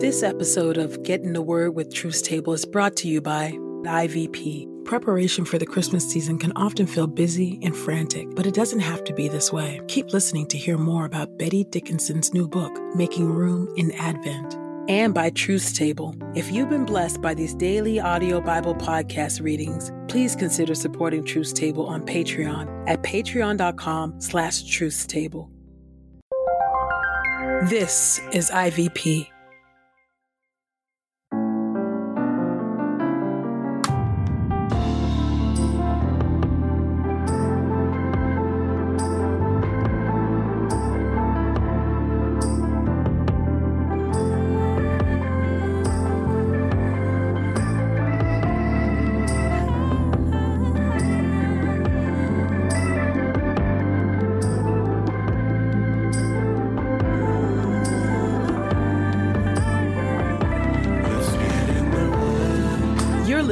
This episode of Get in the Word with Truth Table is brought to you by IVP. Preparation for the Christmas season can often feel busy and frantic, but it doesn't have to be this way. Keep listening to hear more about Betty Dickinson's new book, Making Room in Advent. And by Truth Table. If you've been blessed by these daily audio Bible podcast readings, please consider supporting Truth Table on Patreon at patreon.com slash truthstable. This is IVP.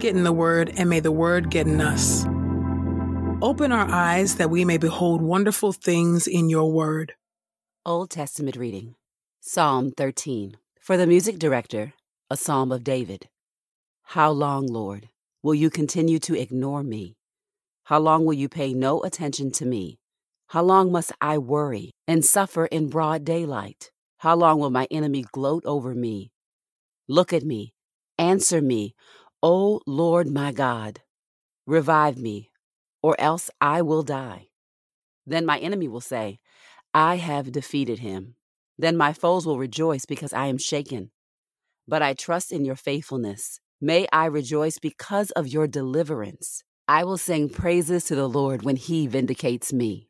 Get in the Word, and may the Word get in us. Open our eyes that we may behold wonderful things in your Word. Old Testament reading Psalm 13. For the music director, a psalm of David. How long, Lord, will you continue to ignore me? How long will you pay no attention to me? How long must I worry and suffer in broad daylight? How long will my enemy gloat over me? Look at me, answer me, O Lord my God. Revive me, or else I will die. Then my enemy will say, I have defeated him. Then my foes will rejoice because I am shaken. But I trust in your faithfulness. May I rejoice because of your deliverance. I will sing praises to the Lord when he vindicates me.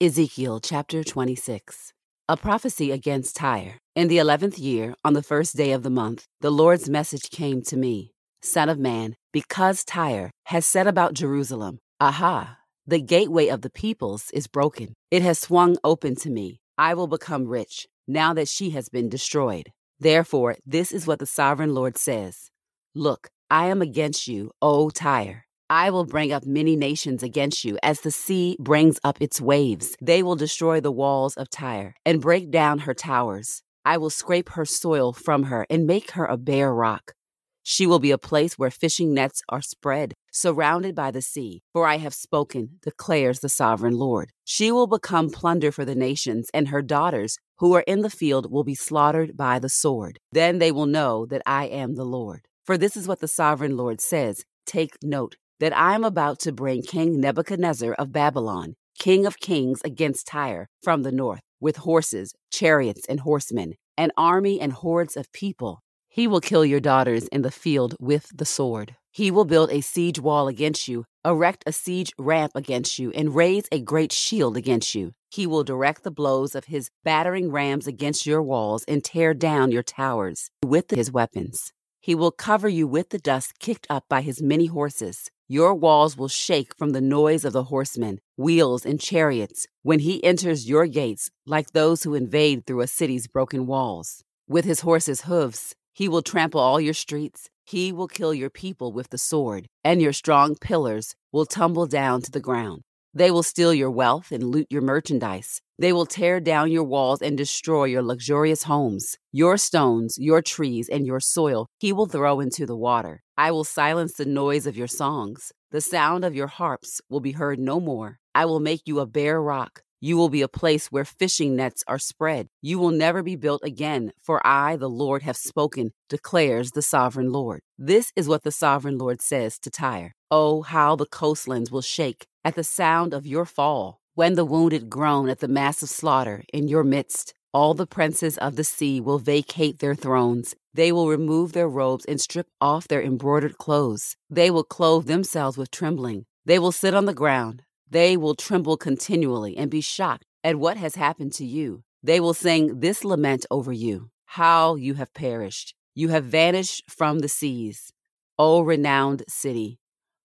Ezekiel chapter 26. A prophecy against Tyre. In the eleventh year, on the first day of the month, the Lord's message came to me Son of man, because Tyre has said about Jerusalem, Aha, the gateway of the peoples is broken. It has swung open to me. I will become rich now that she has been destroyed. Therefore, this is what the sovereign Lord says Look, I am against you, O Tyre. I will bring up many nations against you as the sea brings up its waves. They will destroy the walls of Tyre and break down her towers. I will scrape her soil from her and make her a bare rock. She will be a place where fishing nets are spread, surrounded by the sea. For I have spoken, declares the sovereign Lord. She will become plunder for the nations, and her daughters who are in the field will be slaughtered by the sword. Then they will know that I am the Lord. For this is what the sovereign Lord says Take note that I am about to bring King Nebuchadnezzar of Babylon, king of kings, against Tyre from the north, with horses, chariots, and horsemen, an army and hordes of people. He will kill your daughters in the field with the sword. He will build a siege wall against you, erect a siege ramp against you, and raise a great shield against you. He will direct the blows of his battering rams against your walls and tear down your towers with his weapons. He will cover you with the dust kicked up by his many horses. Your walls will shake from the noise of the horsemen, wheels, and chariots when he enters your gates like those who invade through a city's broken walls. With his horses' hooves, he will trample all your streets. He will kill your people with the sword, and your strong pillars will tumble down to the ground. They will steal your wealth and loot your merchandise. They will tear down your walls and destroy your luxurious homes. Your stones, your trees, and your soil he will throw into the water. I will silence the noise of your songs. The sound of your harps will be heard no more. I will make you a bare rock. You will be a place where fishing nets are spread. You will never be built again, for I, the Lord, have spoken, declares the sovereign Lord. This is what the sovereign Lord says to Tyre. Oh, how the coastlands will shake at the sound of your fall, when the wounded groan at the massive slaughter in your midst. All the princes of the sea will vacate their thrones. They will remove their robes and strip off their embroidered clothes. They will clothe themselves with trembling. They will sit on the ground They will tremble continually and be shocked at what has happened to you. They will sing this lament over you How you have perished! You have vanished from the seas, O renowned city.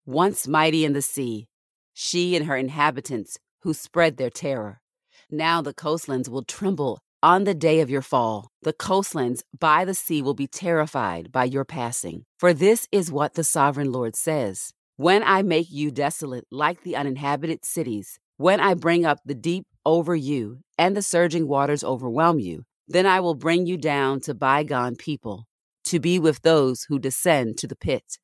Once mighty in the sea, she and her inhabitants who spread their terror. Now the coastlands will tremble on the day of your fall. The coastlands by the sea will be terrified by your passing. For this is what the sovereign Lord says When I make you desolate like the uninhabited cities, when I bring up the deep over you and the surging waters overwhelm you, then I will bring you down to bygone people, to be with those who descend to the pit.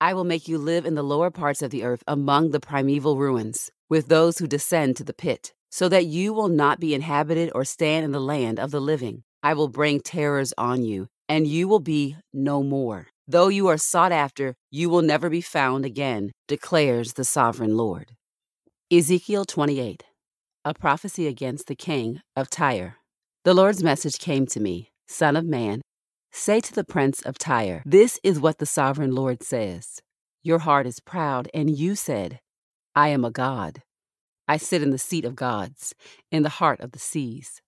I will make you live in the lower parts of the earth among the primeval ruins, with those who descend to the pit, so that you will not be inhabited or stand in the land of the living. I will bring terrors on you, and you will be no more. Though you are sought after, you will never be found again, declares the sovereign Lord. Ezekiel 28, a prophecy against the king of Tyre. The Lord's message came to me Son of man, Say to the prince of Tyre, This is what the sovereign Lord says Your heart is proud, and you said, I am a God. I sit in the seat of gods, in the heart of the seas.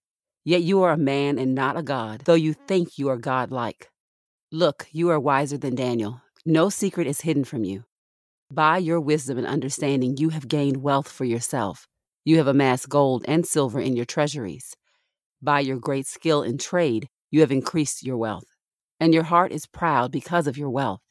Yet you are a man and not a God, though you think you are godlike. Look, you are wiser than Daniel. No secret is hidden from you. By your wisdom and understanding, you have gained wealth for yourself. You have amassed gold and silver in your treasuries. By your great skill in trade, you have increased your wealth and your heart is proud because of your wealth.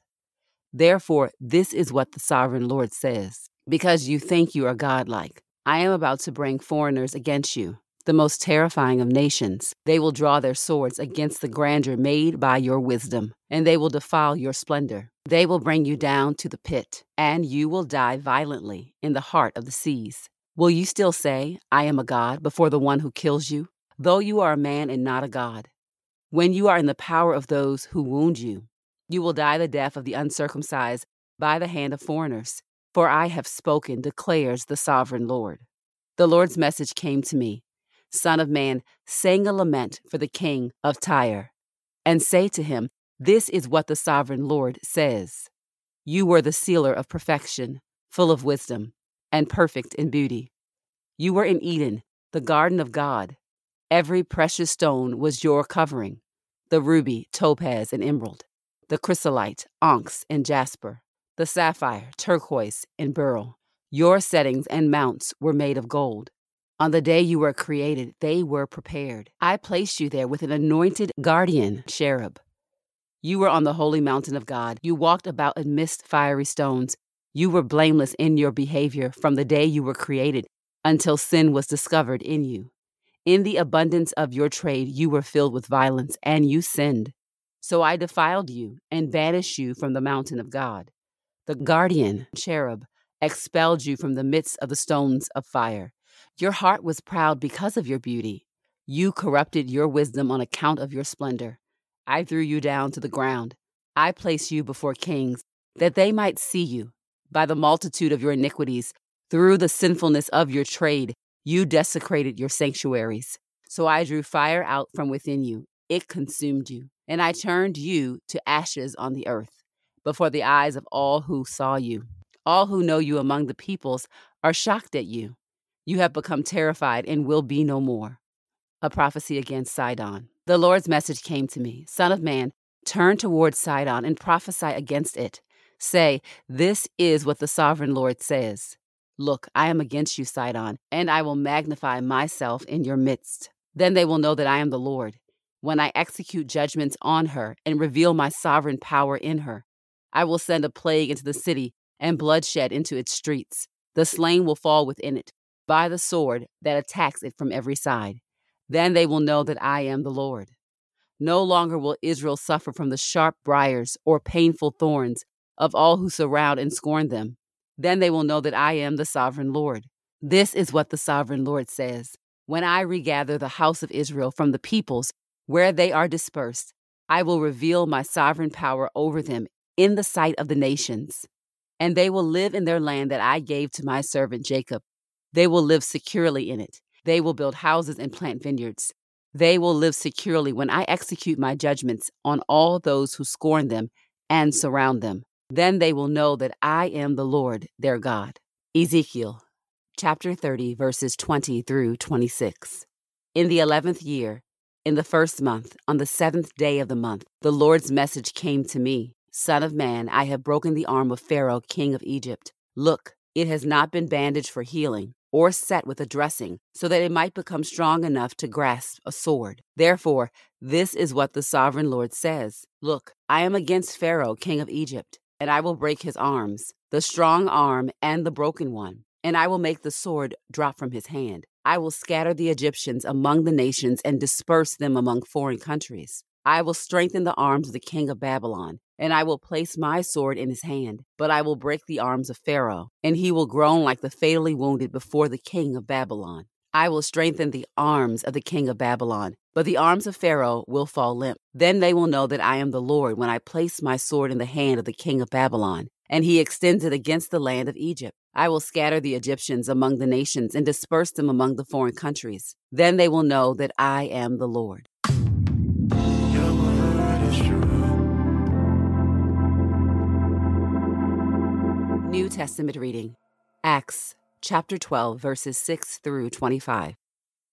Therefore, this is what the sovereign Lord says because you think you are godlike. I am about to bring foreigners against you, the most terrifying of nations. They will draw their swords against the grandeur made by your wisdom, and they will defile your splendor. They will bring you down to the pit, and you will die violently in the heart of the seas. Will you still say, I am a God, before the one who kills you? Though you are a man and not a God, when you are in the power of those who wound you. You will die the death of the uncircumcised by the hand of foreigners. For I have spoken, declares the sovereign Lord. The Lord's message came to me Son of man, sing a lament for the king of Tyre, and say to him, This is what the sovereign Lord says You were the sealer of perfection, full of wisdom, and perfect in beauty. You were in Eden, the garden of God. Every precious stone was your covering the ruby, topaz, and emerald, the chrysolite, onyx, and jasper, the sapphire, turquoise, and beryl. Your settings and mounts were made of gold. On the day you were created, they were prepared. I placed you there with an anointed guardian cherub. You were on the holy mountain of God. You walked about amidst fiery stones. You were blameless in your behavior from the day you were created until sin was discovered in you. In the abundance of your trade, you were filled with violence, and you sinned. So I defiled you and banished you from the mountain of God. The guardian cherub expelled you from the midst of the stones of fire. Your heart was proud because of your beauty. You corrupted your wisdom on account of your splendor. I threw you down to the ground. I placed you before kings, that they might see you. By the multitude of your iniquities, through the sinfulness of your trade, you desecrated your sanctuaries. So I drew fire out from within you. It consumed you. And I turned you to ashes on the earth before the eyes of all who saw you. All who know you among the peoples are shocked at you. You have become terrified and will be no more. A prophecy against Sidon. The Lord's message came to me Son of man, turn towards Sidon and prophesy against it. Say, This is what the sovereign Lord says. Look, I am against you, Sidon, and I will magnify myself in your midst. Then they will know that I am the Lord, when I execute judgments on her and reveal my sovereign power in her. I will send a plague into the city and bloodshed into its streets. The slain will fall within it by the sword that attacks it from every side. Then they will know that I am the Lord. No longer will Israel suffer from the sharp briars or painful thorns of all who surround and scorn them. Then they will know that I am the sovereign Lord. This is what the sovereign Lord says When I regather the house of Israel from the peoples where they are dispersed, I will reveal my sovereign power over them in the sight of the nations. And they will live in their land that I gave to my servant Jacob. They will live securely in it. They will build houses and plant vineyards. They will live securely when I execute my judgments on all those who scorn them and surround them. Then they will know that I am the Lord their God. Ezekiel chapter 30, verses 20 through 26. In the eleventh year, in the first month, on the seventh day of the month, the Lord's message came to me Son of man, I have broken the arm of Pharaoh, king of Egypt. Look, it has not been bandaged for healing or set with a dressing, so that it might become strong enough to grasp a sword. Therefore, this is what the sovereign Lord says Look, I am against Pharaoh, king of Egypt, and I will break his arms, the strong arm and the broken one and I will make the sword drop from his hand. I will scatter the Egyptians among the nations and disperse them among foreign countries. I will strengthen the arms of the king of Babylon, and I will place my sword in his hand. But I will break the arms of Pharaoh, and he will groan like the fatally wounded before the king of Babylon. I will strengthen the arms of the king of Babylon, but the arms of Pharaoh will fall limp. Then they will know that I am the Lord when I place my sword in the hand of the king of Babylon, and he extends it against the land of Egypt. I will scatter the Egyptians among the nations and disperse them among the foreign countries. Then they will know that I am the Lord. Testament reading Acts chapter 12, verses 6 through 25.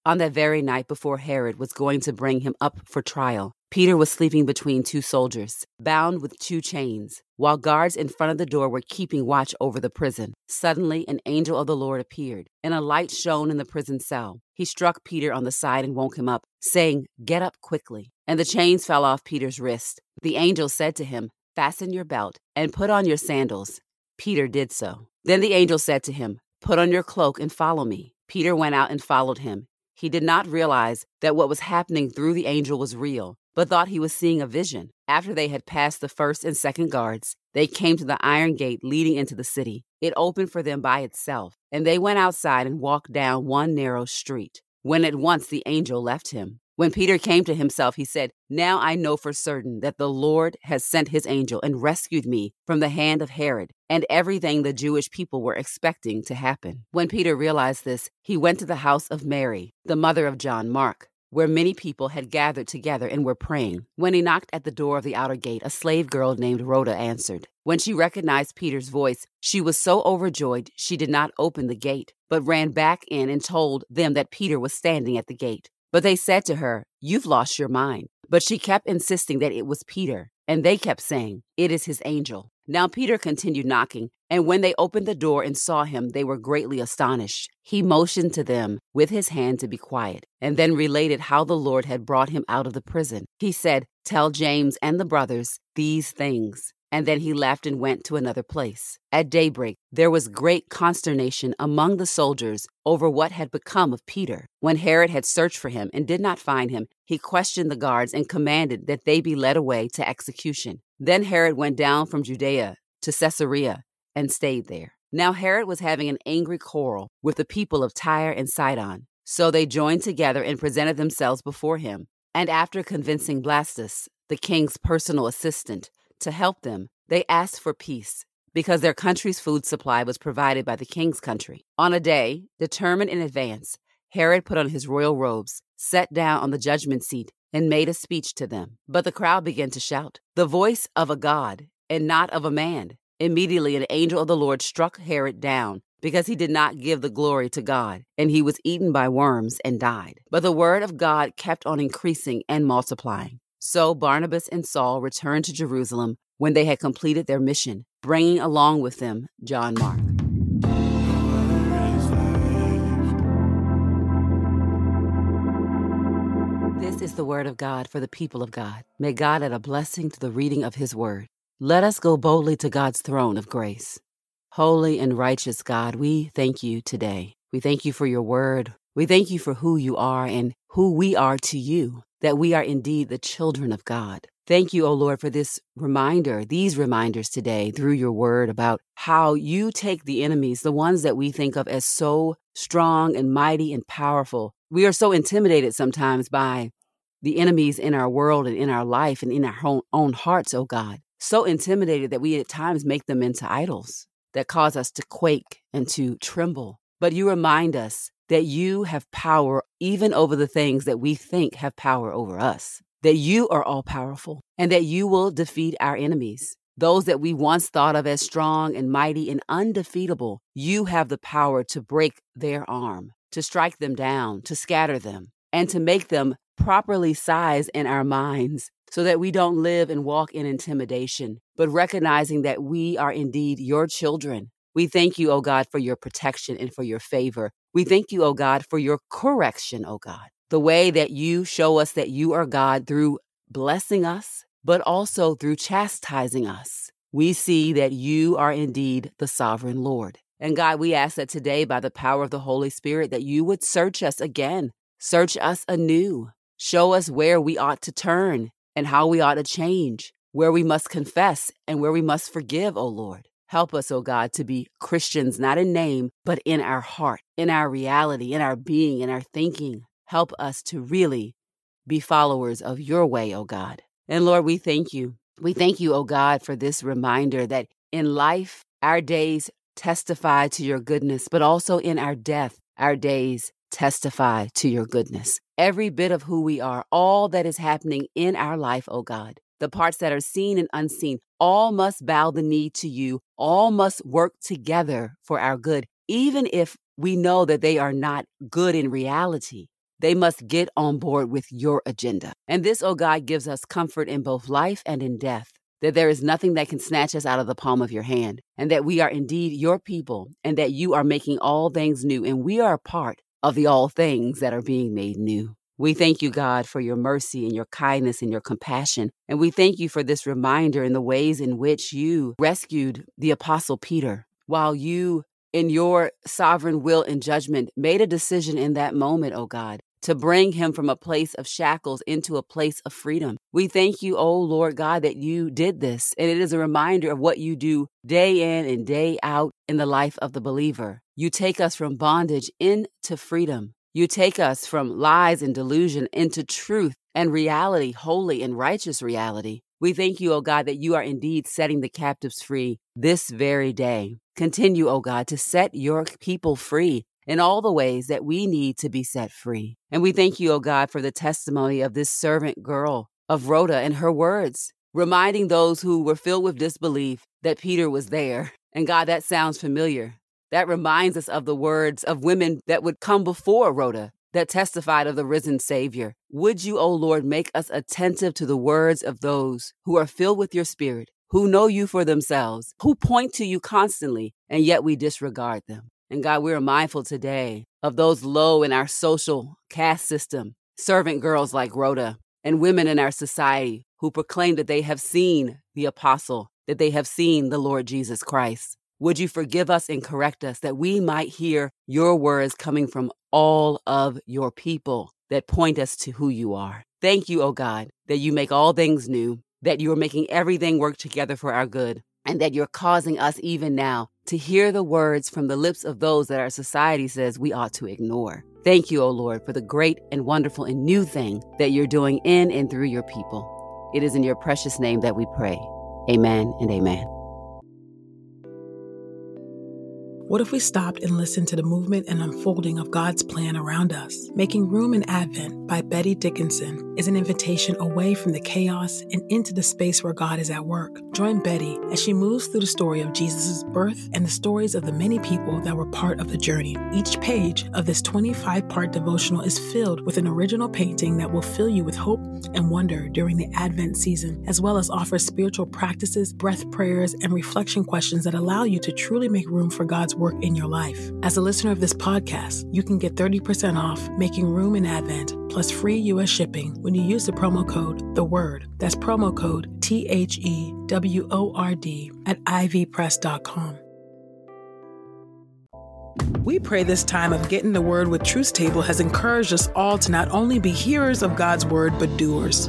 On that very night before Herod was going to bring him up for trial, Peter was sleeping between two soldiers, bound with two chains, while guards in front of the door were keeping watch over the prison. Suddenly, an angel of the Lord appeared, and a light shone in the prison cell. He struck Peter on the side and woke him up, saying, Get up quickly. And the chains fell off Peter's wrist. The angel said to him, Fasten your belt and put on your sandals. Peter did so. Then the angel said to him, Put on your cloak and follow me. Peter went out and followed him. He did not realize that what was happening through the angel was real but thought he was seeing a vision. After they had passed the first and second guards, they came to the iron gate leading into the city. It opened for them by itself, and they went outside and walked down one narrow street. When at once the angel left him. When Peter came to himself, he said, Now I know for certain that the Lord has sent his angel and rescued me from the hand of Herod and everything the Jewish people were expecting to happen. When Peter realized this, he went to the house of Mary, the mother of John Mark where many people had gathered together and were praying. When he knocked at the door of the outer gate, a slave girl named Rhoda answered. When she recognized Peter's voice, she was so overjoyed she did not open the gate, but ran back in and told them that Peter was standing at the gate. But they said to her, You've lost your mind. But she kept insisting that it was Peter, and they kept saying, It is his angel. Now Peter continued knocking, and when they opened the door and saw him, they were greatly astonished. He motioned to them with his hand to be quiet, and then related how the Lord had brought him out of the prison. He said, Tell James and the brothers these things and then he left and went to another place. At daybreak, there was great consternation among the soldiers over what had become of Peter. When Herod had searched for him and did not find him, he questioned the guards and commanded that they be led away to execution. Then Herod went down from Judea to Caesarea and stayed there. Now Herod was having an angry quarrel with the people of Tyre and Sidon. So they joined together and presented themselves before him. And after convincing Blastus, the king's personal assistant, to help them, they asked for peace because their country's food supply was provided by the king's country. On a day determined in advance, Herod put on his royal robes, sat down on the judgment seat, and made a speech to them. But the crowd began to shout, The voice of a God and not of a man. Immediately, an angel of the Lord struck Herod down because he did not give the glory to God, and he was eaten by worms and died. But the word of God kept on increasing and multiplying. So Barnabas and Saul returned to Jerusalem when they had completed their mission, bringing along with them John Mark. This is the word of God for the people of God. May God add a blessing to the reading of his word. Let us go boldly to God's throne of grace. Holy and righteous God, we thank you today. We thank you for your word. We thank you for who you are and who we are to you that we are indeed the children of God. Thank you, O Lord, for this reminder, these reminders today through your word about how you take the enemies, the ones that we think of as so strong and mighty and powerful. We are so intimidated sometimes by the enemies in our world and in our life and in our own, own hearts, O God. So intimidated that we at times make them into idols that cause us to quake and to tremble. But you remind us that you have power even over the things that we think have power over us, that you are all powerful, and that you will defeat our enemies. those that we once thought of as strong and mighty and undefeatable, you have the power to break their arm, to strike them down, to scatter them, and to make them properly sized in our minds so that we don't live and walk in intimidation, but recognizing that we are indeed your children. We thank you, O God, for your protection and for your favor. We thank you, O God, for your correction, O God. The way that you show us that you are God through blessing us, but also through chastising us. We see that you are indeed the sovereign Lord. And God, we ask that today, by the power of the Holy Spirit, that you would search us again, search us anew, show us where we ought to turn and how we ought to change, where we must confess and where we must forgive, O Lord. Help us, O God, to be Christians, not in name, but in our heart, in our reality, in our being, in our thinking. Help us to really be followers of your way, O God. And Lord, we thank you. We thank you, O God, for this reminder that in life, our days testify to your goodness, but also in our death, our days testify to your goodness. Every bit of who we are, all that is happening in our life, O God, the parts that are seen and unseen, all must bow the knee to you. All must work together for our good, even if we know that they are not good in reality. They must get on board with your agenda. And this, oh God, gives us comfort in both life and in death. That there is nothing that can snatch us out of the palm of your hand, and that we are indeed your people, and that you are making all things new, and we are a part of the all things that are being made new. We thank you, God, for your mercy and your kindness and your compassion. And we thank you for this reminder in the ways in which you rescued the Apostle Peter while you, in your sovereign will and judgment, made a decision in that moment, oh God, to bring him from a place of shackles into a place of freedom. We thank you, oh Lord God, that you did this. And it is a reminder of what you do day in and day out in the life of the believer. You take us from bondage into freedom. You take us from lies and delusion into truth and reality, holy and righteous reality. We thank you, O God, that you are indeed setting the captives free this very day. Continue, O God, to set your people free in all the ways that we need to be set free. And we thank you, O God, for the testimony of this servant girl of Rhoda and her words, reminding those who were filled with disbelief that Peter was there. And God, that sounds familiar. That reminds us of the words of women that would come before Rhoda that testified of the risen Savior. Would you, O Lord, make us attentive to the words of those who are filled with your Spirit, who know you for themselves, who point to you constantly, and yet we disregard them. And God, we are mindful today of those low in our social caste system, servant girls like Rhoda, and women in our society who proclaim that they have seen the apostle, that they have seen the Lord Jesus Christ. Would you forgive us and correct us that we might hear your words coming from all of your people that point us to who you are? Thank you, O oh God, that you make all things new, that you are making everything work together for our good, and that you're causing us even now to hear the words from the lips of those that our society says we ought to ignore. Thank you, O Lord, for the great and wonderful and new thing that you're doing in and through your people. It is in your precious name that we pray. Amen and amen. What if we stopped and listened to the movement and unfolding of God's plan around us? Making Room in Advent by Betty Dickinson is an invitation away from the chaos and into the space where God is at work. Join Betty as she moves through the story of Jesus' birth and the stories of the many people that were part of the journey. Each page of this 25 part devotional is filled with an original painting that will fill you with hope and wonder during the Advent season, as well as offer spiritual practices, breath prayers, and reflection questions that allow you to truly make room for God's work in your life. As a listener of this podcast, you can get 30% off making room in Advent plus free US shipping when you use the promo code The Word. That's promo code T H E W O R D at ivpress.com. We pray this time of getting the word with Truth Table has encouraged us all to not only be hearers of God's word, but doers.